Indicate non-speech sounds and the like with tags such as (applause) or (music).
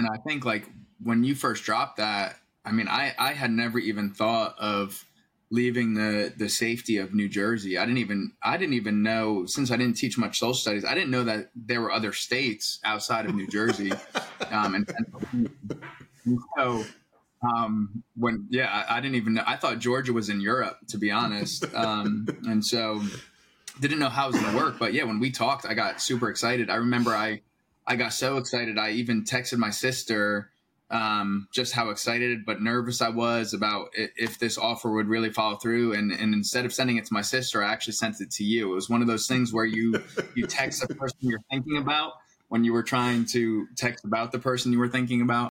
And I think like when you first dropped that, I mean, I, I had never even thought of leaving the the safety of New Jersey. I didn't even I didn't even know since I didn't teach much social studies. I didn't know that there were other states outside of New Jersey. (laughs) um, and, and so um, when yeah, I, I, didn't even know. I thought Georgia was in Europe to be honest. Um, and so didn't know how it was going to work. But yeah, when we talked, I got super excited. I remember I I got so excited. I even texted my sister um, just how excited but nervous I was about if this offer would really follow through. And, and instead of sending it to my sister, I actually sent it to you. It was one of those things where you you text the person you're thinking about when you were trying to text about the person you were thinking about.